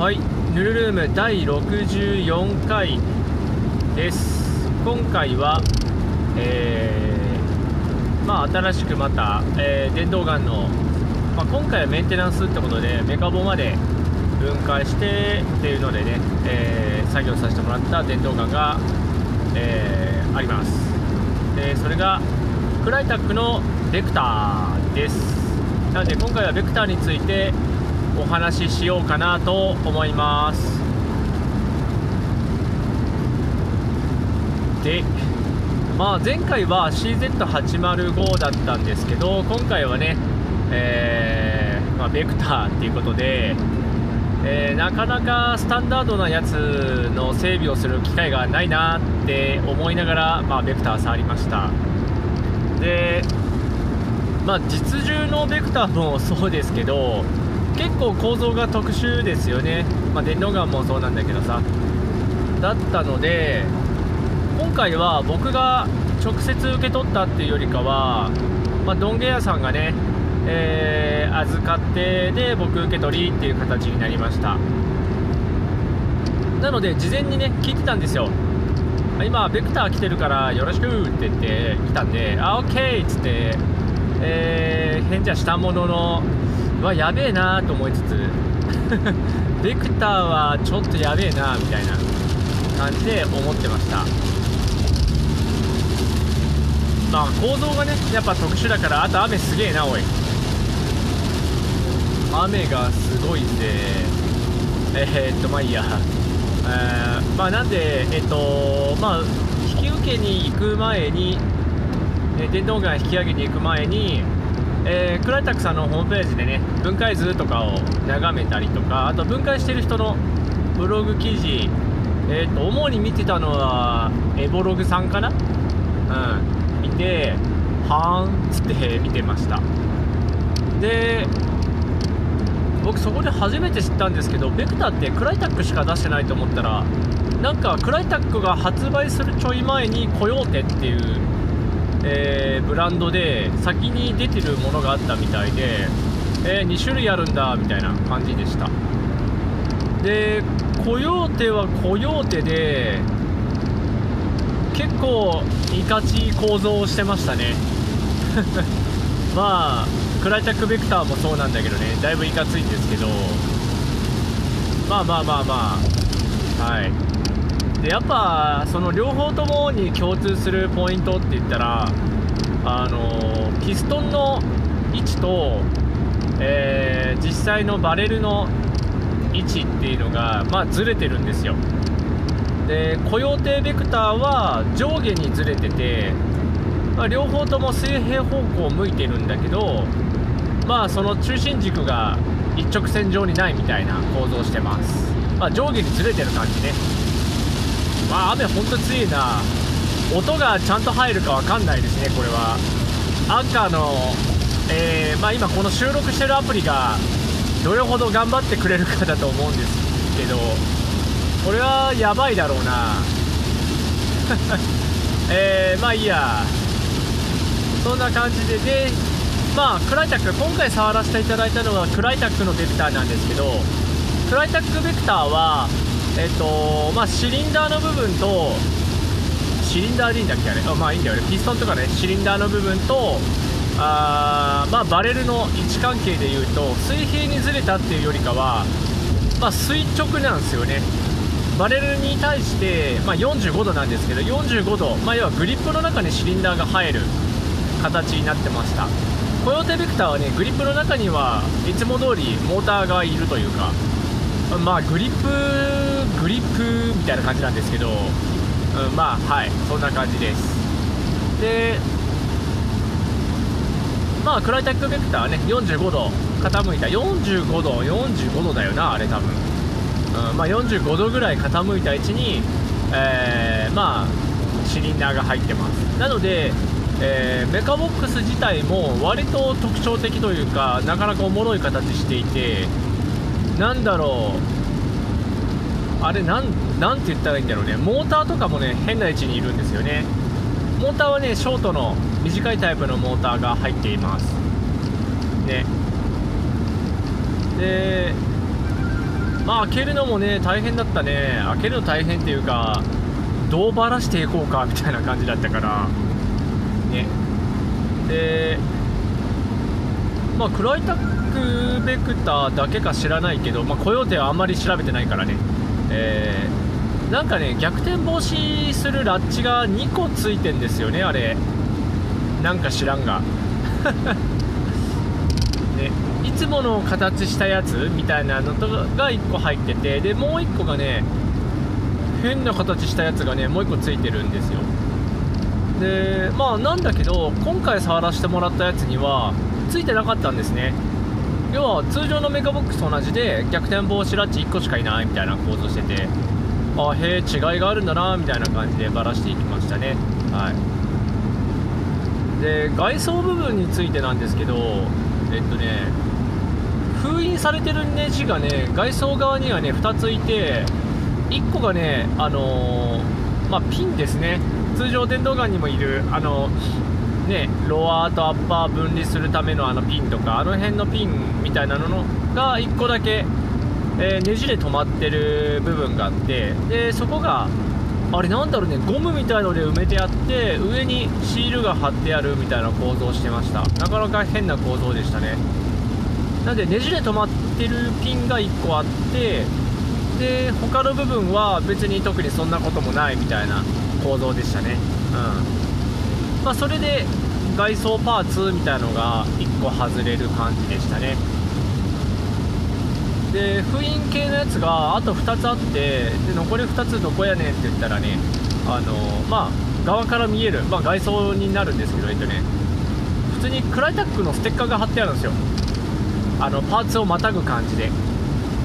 はい。ヌルルーム第64回です。今回はえー、まあ新しくまた、えー、電動ガンの、まあ、今回はメンテナンスってことでメカボまで分解してっていうのでね、えー、作業させてもらった電動ガンが、え、あります。でそれがクライタックのベクターです。なので今回はベクターについてお話ししようかなと思います。でまあ前回は CZ805 だったんですけど今回はねえー、まあ、ベクターっていうことで、えー、なかなかスタンダードなやつの整備をする機会がないなって思いながら、まあ、ベクター触りました。でまあ実銃のベクターもそうですけど結構構造が特殊ですよね、まあ、電動ガンもそうなんだけどさ。だったので今回は僕が直接受け取ったっていうよりかは、まあ、ドンゲ屋さんがね、えー、預かってで僕受け取りっていう形になりました。なので事前にね聞いてたんですよ。今ベクター来てるからよろしくって言って来たんであオッケーっつって、えー、返事はしたもののわやべえなと思いつつ ベクターはちょっとやべえなみたいな感じで思ってました。まあ構造がねやっぱ特殊だからあと雨すげえなおい。雨がすごいぜ。えー、っとまあいいや、えー、まあなんでえっとまあ引き受けに行く前に、え電動ガン引き上げに行く前にえー、クライタックさんのホームページでね分解図とかを眺めたりとかあと分解してる人のブログ記事、えーと、主に見てたのはエボログさんかな？うん。見てはーんっつって見てました。で僕そこで初めて知ったんですけどベクターってクライタックしか出してないと思ったらなんかクライタックが発売するちょい前にコヨーテっていうえー、ブランドで先に出てるものがあったみたいで、えー、2種類あるんだみたいな感じでした。でコヨーテはコヨーテで結構いかち構造をしてましたね。まあクライタックベクターもそうなんだけどね。だいぶいかついんですけど。まあまあまあまあ。はい。でやっぱその両方ともに共通するポイントって言ったらあのピストンの位置と、えー、実際のバレルの位置っていうのが、まあ、ずれてるんですよ。でコヨーテベクターは上下にずれてて、まあ、両方とも水平方向を向いてるんだけどまあその中心軸が一直線上にないみたいな構造してます、まあ、上下にずれてる感じね。まあ雨ほんと強いな。音がちゃんと入るかわかんないですねこれは。アンカーの、えー、まあ、今この収録してるアプリがどれほど頑張ってくれるかだと思うんですけどこれはやばいだろうな。えー、まあいいや。そんな感じででまあクライタック今回触らせていただいたのはクライタックのベクターなんですけどクライタックベクターはえっとまあシリンダーの部分とシリンダーでいいんだっけあれ？あまあいいんだよ。ねピストンとかねシリンダーの部分とあまあバレルの位置関係でいうと水平にずれたっていうよりかはまあ垂直なんですよね。バレルに対して、まあ、45度なんですけど45度、まあ、要はグリップの中にシリンダーが入る形になってました。コヨーテベクターはねグリップの中にはいつも通りモーターがいるというかまあグリップグリップみたいな感じなんですけど、うん、まあはいそんな感じです。でまあクライタックベクターはね45度傾いた。45度45度だよなあれ多分、うん、まあ45度ぐらい傾いた位置に、えー、まあシリンダーが入ってます。なのでえー、メカボックス自体も割と特徴的というかなかなかおもろい形していてなんだろう。あれなんなんて言ったらいいんだろうね。モーターとかもね変な位置にいるんですよね。モーターはねショートの短いタイプのモーターが入っています。ね。でまあ開けるのもね大変だったね。開けるの大変っていうかどうばらしていこうかみたいな感じだったから。ね。でまあクライタックベクターだけか知らないけど、まあ、コヨーテはあんまり調べてないからね。えー、なんかね逆転防止するラッチが2個ついてんですよねあれ。なんか知らんが。ねいつもの形したやつみたいなのとが1個入っててでもう1個がね変な形したやつがねもう1個ついてるんですよ。でまあなんだけど今回触らせてもらったやつにはついてなかったんですね。要は通常のメガボックスと同じで逆転防止ラッチ1個しかいないみたいな構造しててあへえ違いがあるんだなみたいな感じでばらしていきましたね。はい。で外装部分についてなんですけどえっとね封印されてるネジがね外装側にはね2ついて1個がねあのー、まあ、ピンですね。通常電動ガンにもいるあのねロアーとアッパー分離するためのあのピンとかあの辺のピンみたいなのが1個だけ、えー、ネジで止まってる部分があってでそこがあれなんだろうねゴムみたいので埋めてあって上にシールが貼ってあるみたいな構造をしてました。なかなか変な構造でしたね。なんでネジで止まってるピンが1個あってで他の部分は別に特にそんなこともないみたいな構造でしたね。うん。まあそれで外装パーツみたいのが1個外れる感じでしたね。で封印系のやつがあと2つあってで残り2つどこやねんって言ったらねあのまあ側から見える、まあ、外装になるんですけどえっとね普通にクライタックのステッカーが貼ってあるんですよ。あのパーツをまたぐ感じで。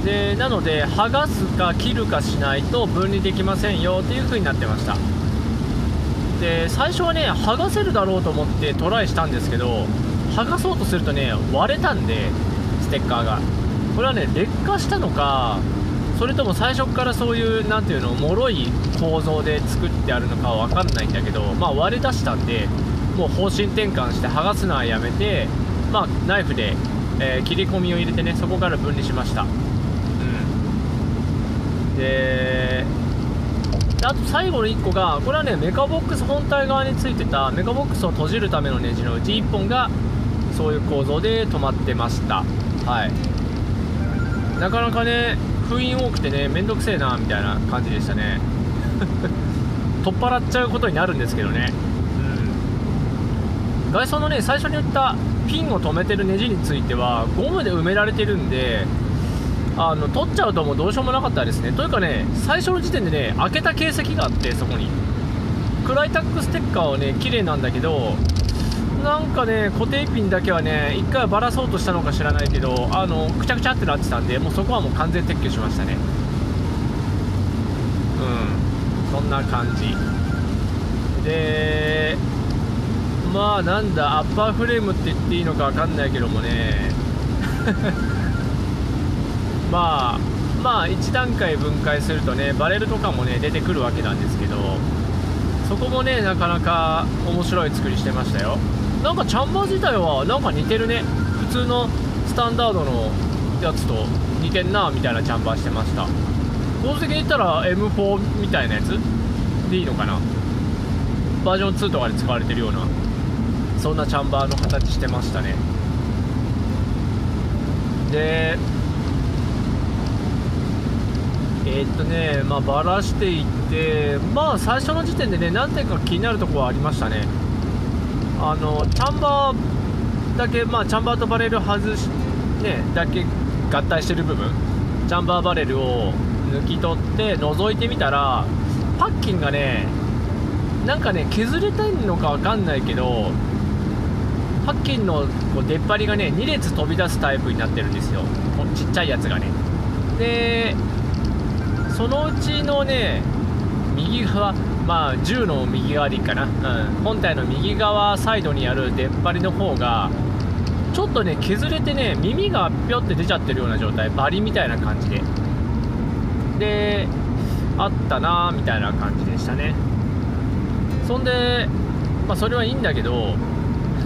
でなので剥がすか切るかしないと分離できませんよっていう風になってました。で最初はね剥がせるだろうと思ってトライしたんですけど剥がそうとするとね割れたんでステッカーが。これはね劣化したのかそれとも最初からそういう何ていうの脆い構造で作ってあるのかは分かんないんだけどまあ割れ出したんでもう方針転換して剥がすのはやめてまあナイフで、えー、切り込みを入れてねそこから分離しました。うん。でであと最後の1個がこれはねメカボックス本体側についてたメカボックスを閉じるためのネジのうち1本がそういう構造で止まってました。はい。なかなかね封印多くてねめんどくせえなみたいな感じでしたね。取っ払っちゃうことになるんですけどね。うん。外装のね最初に言ったピンを止めてるネジについてはゴムで埋められてるんであの取っちゃうともうどうしようもなかったですね。というかね最初の時点でね開けた形跡があってそこに。クライタックステッカーはね綺麗なんだけどなんかね固定ピンだけはね1回はばらそうとしたのか知らないけどあのくちゃくちゃってなってたんでもうそこはもう完全撤去しましたね。うん。そんな感じ。でまあなんだアッパーフレームって言っていいのか分かんないけどもね。まあまあ1段階分解するとねバレルとかもね出てくるわけなんですけどそこもねなかなか面白い作りしてましたよ。なんかチャンバー自体はなんか似てるね。普通のスタンダードのやつと似てんなみたいなチャンバーしてました。宝石で言ったら M4 みたいなやつ？でいいのかな？バージョン2とかで使われてるようなそんなチャンバーの形してましたね。でえー、っとねまあばらしていってまあ最初の時点でね何点か気になるところはありましたね。あのチャンバーだけ、まあ、チャンバーとバレル外し、ね、だけ合体してる部分チャンバーバレルを抜き取って覗いてみたらパッキンがねなんかね削れたいのか分かんないけどパッキンのこう出っ張りがね2列飛び出すタイプになってるんですよ。ちっちゃいやつがね。でそのうちのね右側まあ銃の右側でいいかな、うん、本体の右側サイドにある出っ張りの方がちょっとね削れてね耳がぴょって出ちゃってるような状態。バリみたいな感じで。であったなみたいな感じでしたね。そんでまあそれはいいんだけど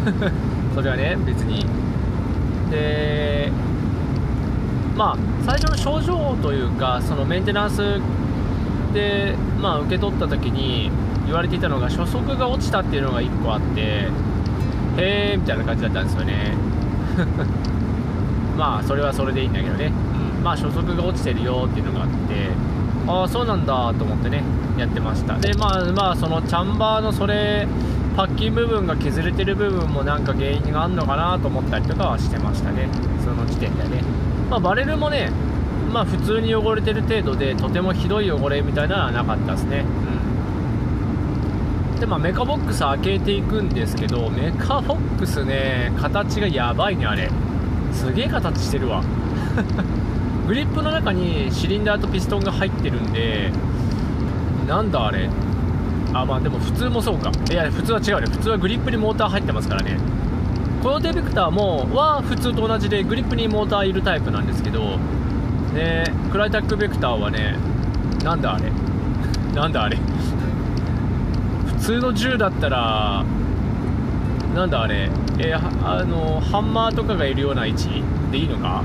それはね別に。でまあ最初の症状というかそのメンテナンスで、まあ、受け取った時に言われていたのが初速が落ちたっていうのが1個あってへえみたいな感じだったんですよね。まあそれはそれでいいんだけどね、うん、まあ初速が落ちてるよっていうのがあってああそうなんだと思ってねやってました。でまあまあそのチャンバーのそれパッキン部分が削れてる部分もなんか原因があるのかなと思ったりとかはしてましたね。その時点でねまあバレルもねまあ普通に汚れてる程度でとてもひどい汚れみたいなのはなかったですね。うん。でまあメカボックス開けていくんですけどメカボックスね形がやばいねあれ。すげえ形してるわ。グリップの中にシリンダーとピストンが入ってるんでなんだあれ。あまあでも普通もそうか。いや普通は違うね。普通はグリップにモーター入ってますからねコヨテベクターもは普通と同じでグリップにモーターいるタイプなんですけどねクライタックベクターはねなんだあれ？なんだあれ？普通の銃だったらなんだあれ？えー、あのハンマーとかがいるような位置でいいのか？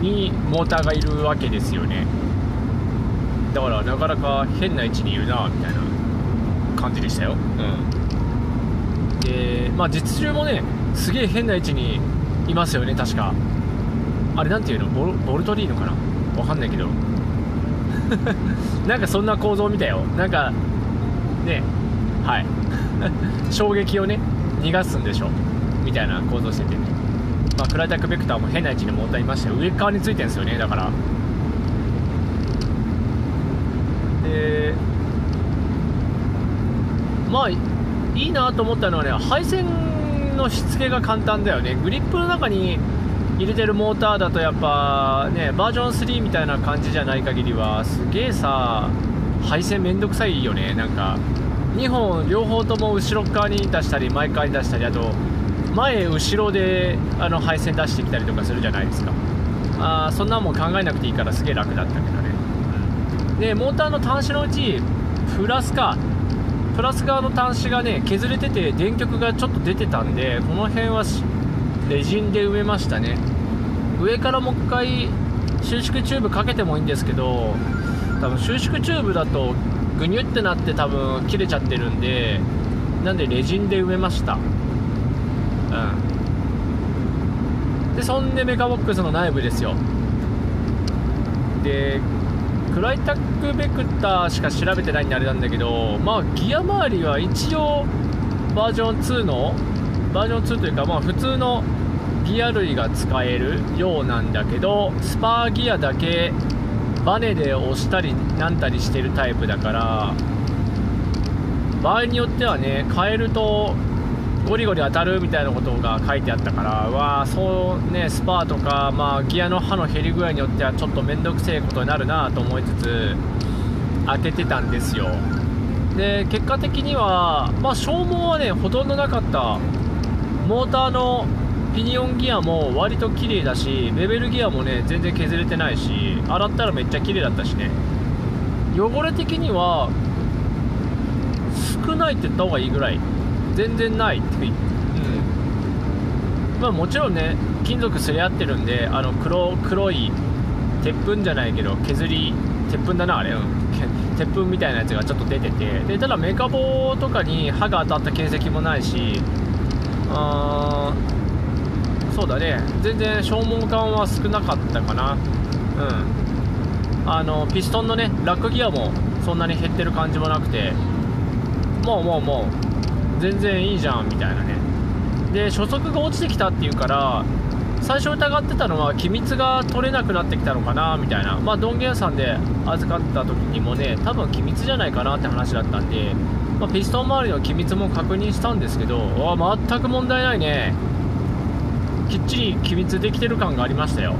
にモーターがいるわけですよね。だからなかなか変な位置にいるなみたいな感じでしたよ。うん。でまあ実銃もねすげえ変な位置にいますよね確か。あれなんていうの？ボルボルトでいいのかな？わかんないけど。なんかそんな構造見たよ。なんかねはい。衝撃をね逃がすんでしょ。みたいな構造してて。ねまあ、クライタックベクターも変な位置にモーターいましたよ。上側についてるんですよねだから。でまあいいなと思ったのはね配線のしつけが簡単だよね。グリップの中に入れてるモーターだとやっぱねバージョン3みたいな感じじゃない限りはすげえさ配線めんどくさいよね。なんか2本両方とも後ろ側に出したり前側に出したりあと前後ろであの配線出してきたりとかするじゃないですか。あそんなもん考えなくていいからすげえ楽だったけどね、でモーターの端子のうちプラスか。プラス側の端子がね削れてて電極がちょっと出てたんでこの辺はレジンで埋めましたね。上からもう一回収縮チューブかけてもいいんですけど多分収縮チューブだとグニュってなって多分切れちゃってるんでなんでレジンで埋めました。うん。でそんでメカボックスの内部ですよ。でクライタックベクターしか調べてないんであれなんだけどまあギア周りは一応バージョン2のバージョン2というかまあ普通のギア類が使えるようなんだけどスパーギアだけバネで押したりなんたりしてるタイプだから場合によってはね変えるとゴリゴリ当たるみたいなことが書いてあったからわあそうねスパーとか、まあ、ギアの刃の減り具合によってはちょっと面倒くせえことになるなと思いつつ当ててたんですよ。で結果的には、まあ、消耗はねほとんどなかった。モーターのピニオンギアも割と綺麗だしベベルギアもね全然削れてないし洗ったらめっちゃ綺麗だったしね。汚れ的には少ないって言った方がいいぐらい。全然ないってうんまあもちろんね金属すり合ってるんであの黒黒い鉄粉じゃないけど削り鉄粉だなあれ、うん、鉄粉みたいなやつがちょっと出てて。でただメカボとかに刃が当たった形跡もないしあそうだね。全然消耗感は少なかったかな。うん。あのピストンのねラックギアもそんなに減ってる感じもなくて。もうもうもう全然いいじゃんみたいなね。で初速が落ちてきたっていうから最初疑ってたのは機密が取れなくなってきたのかなみたいな。まあドンゲンさんで預かった時にもね多分機密じゃないかなって話だったんで、まあ、ピストン周りの機密も確認したんですけどあ全く問題ないね。きっちり機密できてる感がありましたよ。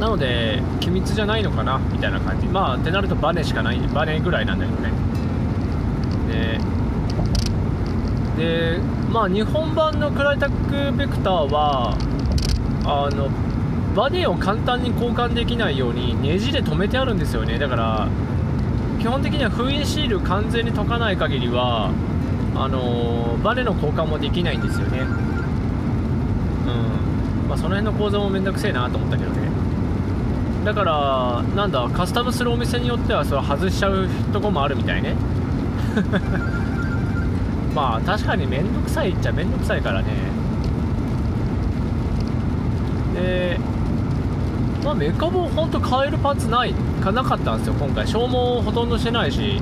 なので機密じゃないのかなみたいな感じ。まあってなるとバネしかないバネぐらいなんだけどねででまあ日本版のクライタックベクターはあのバネを簡単に交換できないようにネジで留めてあるんですよね。だから基本的には封印シール完全に解かない限りはあのバネの交換もできないんですよね。うん、まあ、その辺の構造もめんどくせえなと思ったけどね。だからなんだカスタムするお店によってはそれ外しちゃうとこもあるみたいね。まあ確かに面倒くさいっちゃ面倒くさいからね。でまあメカボ本当買えるパーツないかなかったんですよ今回。消耗ほとんどしてないし。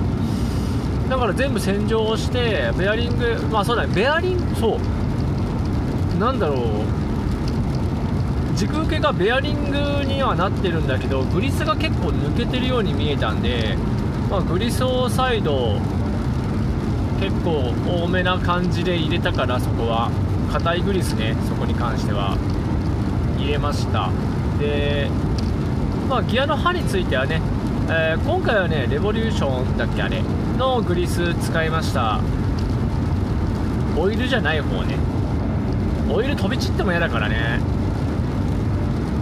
だから全部洗浄してベアリングまあそうだね。ベアリングそう。なんだろう。軸受けがベアリングにはなってるんだけどグリスが結構抜けてるように見えたんで、まあ、グリスを再度結構多めな感じで入れたからそこは硬いグリスねそこに関しては。入れました。でまあギアの刃についてはね、えー、今回はねレボリューションだっけあれのグリス使いました。オイルじゃない方ね。オイル飛び散っても嫌だからね。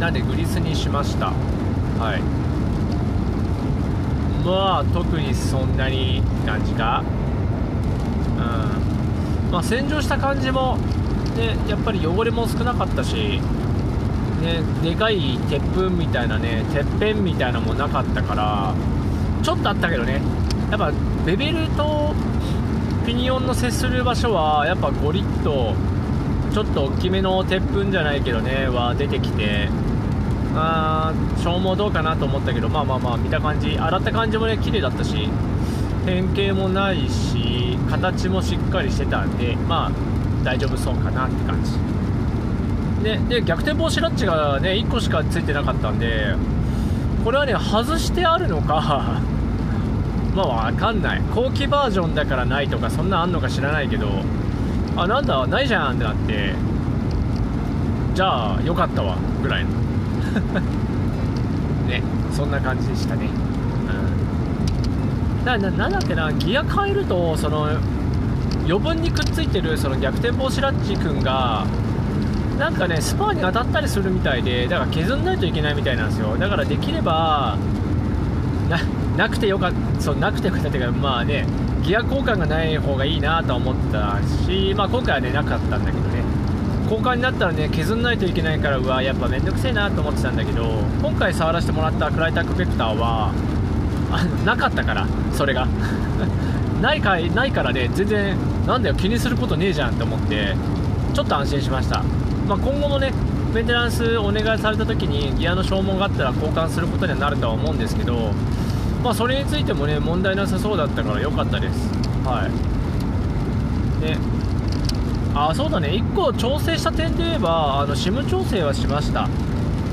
なんでグリスにしました。はい。まあ特にそんなに感じか。まあ洗浄した感じもねやっぱり汚れも少なかったしねでかい鉄粉みたいなねてっぺんみたいなのもなかったからちょっとあったけどね。やっぱベベルとピニオンの接する場所はやっぱ5リットちょっと大きめの鉄粉じゃないけどねは出てきてあ消耗どうかなと思ったけどまあまあまあ見た感じ洗った感じもね綺麗だったし変形もないし形もしっかりしてたんでまあ大丈夫そうかなって感じ。でで逆転防止ラッチがね1個しかついてなかったんでこれはね外してあるのか まあ分かんない。後期バージョンだからないとかそんなあんのか知らないけどあなんだないじゃんってなってじゃあよかったわぐらいの。ねそんな感じでしたね。だななんだっけなギア変えるとその余分にくっついてるその逆転防止ラッチ君がなんかねスパーに当たったりするみたいでだから削んないといけないみたいなんですよ。だからできればななくてよかったそうなくてよかったっていうかまあねギア交換がない方がいいなとは思ってたし、まあ、今回はねなかったんだけどね。交換になったらね削んないといけないからうわやっぱめんどくせえなと思ってたんだけど今回触らせてもらったクライタックベクターはあ のなかったからそれが。ないかないからね全然なんだよ気にすることねえじゃんって思ってちょっと安心しました、まあ、今後もねメンテナンスお願いされた時にギアの消耗があったら交換することにはなるとは思うんですけどまあそれについてもね問題なさそうだったから良かったです。はい。ね。あそうだね。1個調整した点で言えばあの SIM 調整はしました。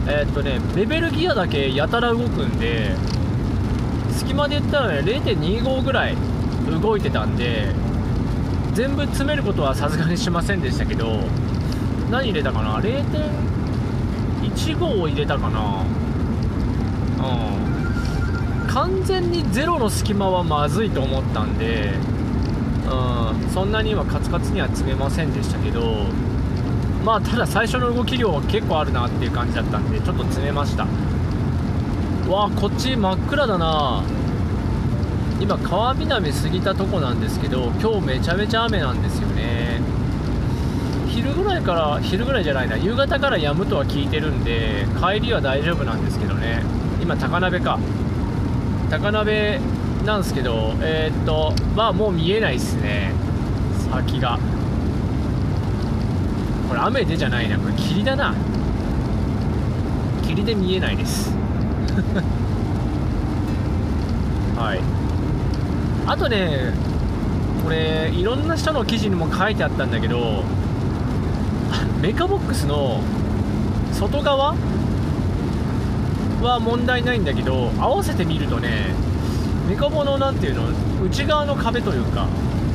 えー、っとねレベルギアだけやたら動くんで隙間で言ったらね0.25ぐらい動いてたんで全部詰めることはさすがにしませんでしたけど何入れたかな0.15を入れたかな。うん。完全にゼロの隙間はまずいと思ったんで、うん、そんなにはカツカツには詰めませんでしたけどまあただ最初の動き量は結構あるなっていう感じだったんでちょっと詰めました。わあこっち真っ暗だな。今川南過ぎたとこなんですけど今日めちゃめちゃ雨なんですよね。昼ぐらいから昼ぐらいじゃないな夕方から止むとは聞いてるんで帰りは大丈夫なんですけどね。今高鍋か。高鍋なんですけどえー、っとまあもう見えないっすね。先が。これ雨でじゃないなこれ霧だな。霧で見えないです。はい。あとねこれいろんな人の記事にも書いてあったんだけどメカボックスの外側は問題ないんだけど合わせてみるとねメカボの何ていうの内側の壁というか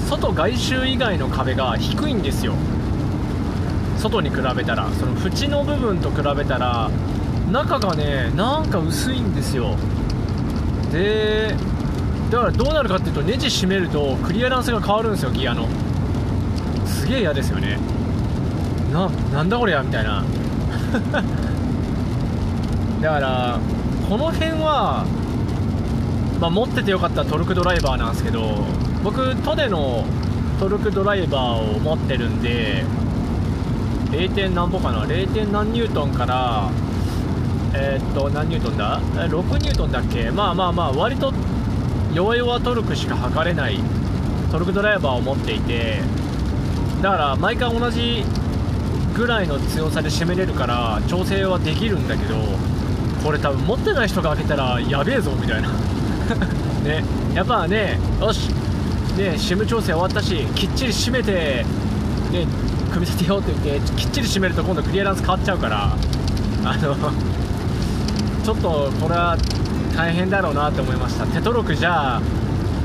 外外周以外の壁が低いんですよ。外に比べたらその縁の部分と比べたら中がねなんか薄いんですよ。でだからどうなるかっていうとネジ締めるとクリアランスが変わるんですよギアの。すげえ嫌ですよね。ななんだこりゃみたいな。だからこの辺は、まあ、持っててよかったトルクドライバーなんですけど僕トデのトルクドライバーを持ってるんで 0. 点何歩かな？0点何ニュートンからえー、っと何ニュートンだ？6ニュートンだっけ？まあまあまあ割と弱々トルクしか測れないトルクドライバーを持っていてだから毎回同じぐらいの強さで締めれるから調整はできるんだけどこれ多分持ってない人が開けたらやべえぞみたいな。ね。やっぱねよし。ね締め調整終わったしきっちり締めてね組み立てようって言ってきっちり締めると今度クリアランス変わっちゃうから。あのちょっとこれは大変だろうなって思いました。テトロクじゃ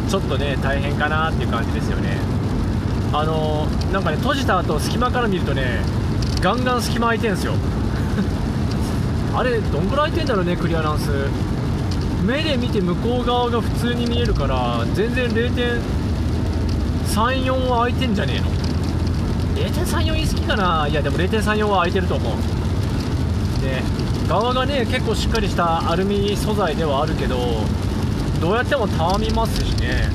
ちょっとね大変かなっていう感じですよね。あのなんかね閉じた後隙間から見るとねガンガン隙間空いてんすよ。あれどんぐらい空いてんだろうねクリアランス。目で見て向こう側が普通に見えるから全然0.34は空いてんじゃねえの。0.34言い過ぎかな。いやでも0.34は空いてると思う。で側がね結構しっかりしたアルミ素材ではあるけどどうやってもたわみますしね。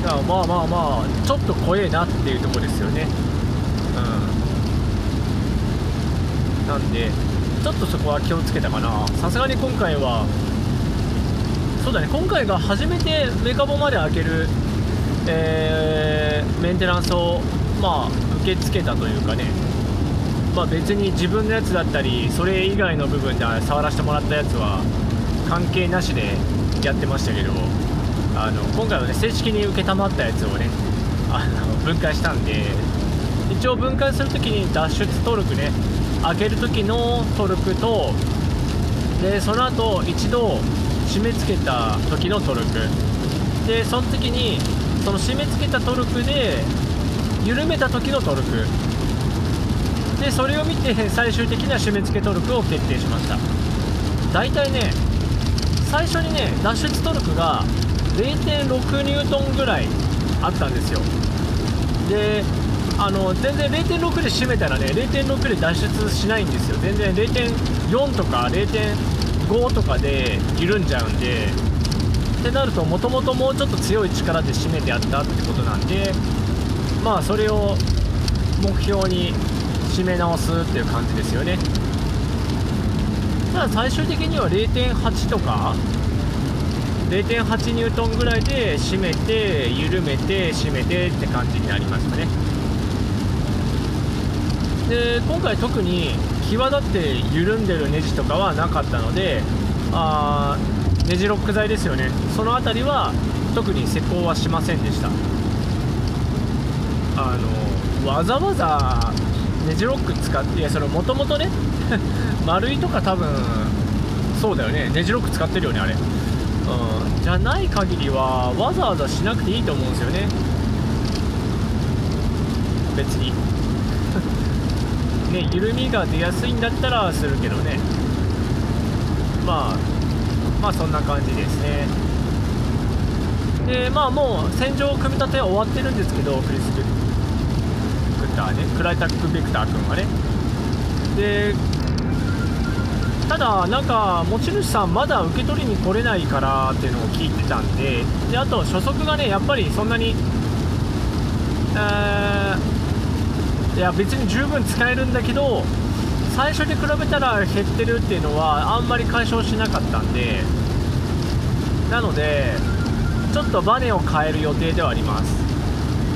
いやまあまあまあちょっと怖えなっていうとこですよね。うん。なんでちょっとそこは気をつけたかな。さすがに今回はそうだね。今回が初めてメカボまで開ける、えー、メンテナンスをまあ受け付けたというかね。まあ別に自分のやつだったりそれ以外の部分で触らせてもらったやつは関係なしでやってましたけどあの今回はね正式に承ったやつをねあの分解したんで一応分解するときに脱出トルクね開ける時のトルクとでその後一度締め付けた時のトルク。でその時にその締め付けたトルクで緩めた時のトルク。でそれを見て最終的な締め付けトルクを決定しました。大体ね最初にね脱出トルクが0.6ニュートンぐらいあったんですよ。であの全然0.6で締めたらね0.6で脱出しないんですよ。全然0.4とか0.5とかで緩んじゃうんでってなるともともともうちょっと強い力で締めてやったってことなんでまあそれを目標に締め直すっていう感じですよね。ただ最終的には0.8とか0.8ニュートンぐらいで締めて緩めて締めてって感じになりましたね。で今回特に際立って緩んでるネジとかはなかったのであネジロック剤ですよね。その辺りは特に施工はしませんでした。あのわざわざネジロック使っていやそれもともとね丸いとか多分そうだよね。ネジロック使ってるよねあれ。うん。じゃない限りはわざわざしなくていいと思うんですよね。別に。ね緩みが出やすいんだったらするけどね。まあまあそんな感じですね。でまあもう戦場組み立ては終わってるんですけどクリス・ビクターねクライタック・ビクター君はね。でただなんか持ち主さんまだ受け取りに来れないからっていうのを聞いてたんでであと初速がねやっぱりそんなに、いや別に十分使えるんだけど最初に比べたら減ってるっていうのはあんまり解消しなかったんでなのでちょっとバネを変える予定ではあります。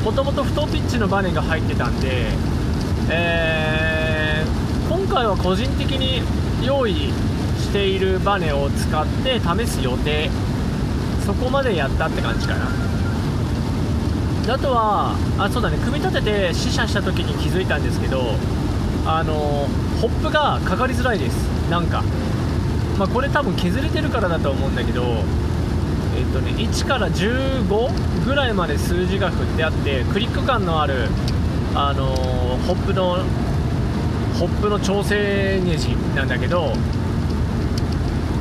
もともと太ピッチのバネが入ってたんで、えー、今回は個人的に用意しているバネを使って試す予定そこまでやったって感じかな。あとはあそうだね組み立てて試射した時に気づいたんですけどあのホップがかかりづらいですなんか。まあ、これ多分削れてるからだと思うんだけどえっとね1から15ぐらいまで数字が振ってあってクリック感のあるあのホップのホップの調整ネジなんだけど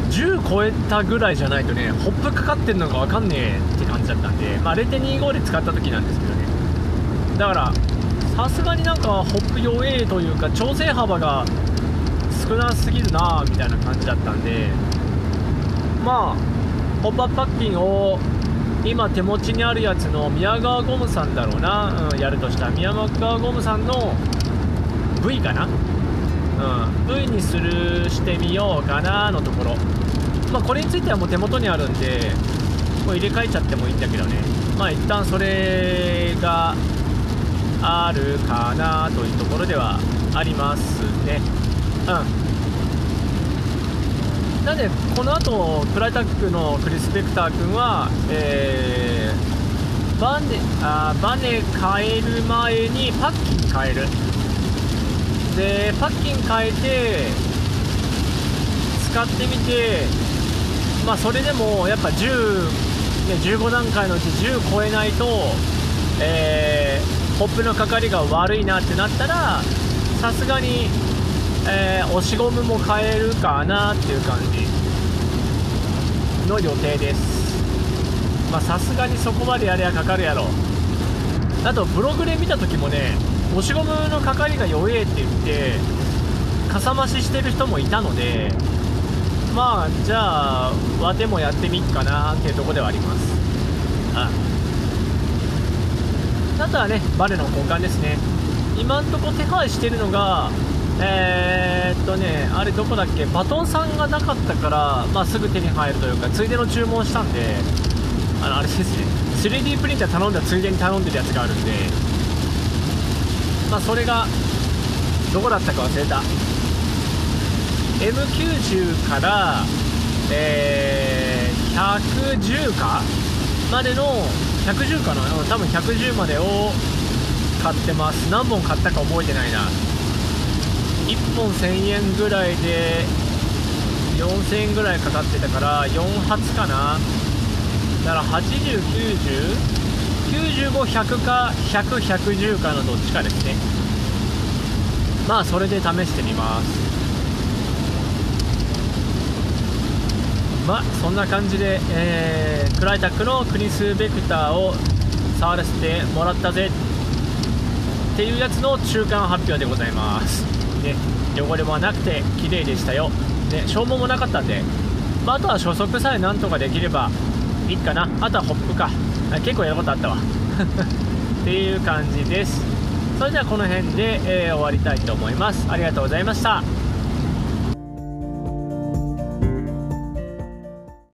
10超えたぐらいじゃないとねホップかかってるのが分かんねえって感じだったんで、まあ、0.25で使った時なんですけどね。だからさすがになんかホップ弱えというか調整幅が少なすぎるなみたいな感じだったんでまあホップアップパッキンを今手持ちにあるやつの宮川ゴムさんだろうな、うん、やるとしたら。宮川ゴムさんの V かな、うん、V にするしてみようかなのところ。まあこれについてはもう手元にあるんでもう入れ替えちゃってもいいんだけどね。まあ一旦それがあるかなというところではありますね。うん。なんでこの後クライタックのクリス・ベクター君は、えー、バネあバネ変える前にパッキン変える。でパッキン変えて使ってみてまあそれでもやっぱ10、ね、15段階のうち10超えないと、えー、ホップのかかりが悪いなってなったらさすがにえー、押しゴムも変えるかなっていう感じの予定です。まさすがにそこまでやりゃかかるやろ。あとブログで見た時もね押しゴムのかかりが弱えって言ってかさ増ししてる人もいたのでまあじゃあわてもやってみっかなっていうとこではあります。ああ。とはねバネの交換ですね。今んとこ手配してるのがえー、っとね、あれどこだっけ、バトンさんがなかったから、まあ、すぐ手に入るというか、ついでの注文したんで、あのあれですね、3D プリンター頼んだついでに頼んでるやつがあるんで、まあ、それが、どこだったか忘れた。M90 から、えー、110か？までの、110かな？多分110までを買ってます。何本買ったか覚えてないな。1本1000円ぐらいで4000円ぐらいかかってたから4発かな。だから80909500か100110かのどっちかですね。まあそれで試してみます。まあそんな感じで、えー、クライタックのクリス・ベクターを触らせてもらったぜ。っていうやつの中間発表でございます。ね、汚れもなくて綺麗でしたよ、ね、消耗もなかったんで、まあ、あとは初速さえなんとかできればいいかな。あとはホップか。結構やることあったわ。っていう感じです。それではこの辺で、えー、終わりたいと思います。ありがとうございました。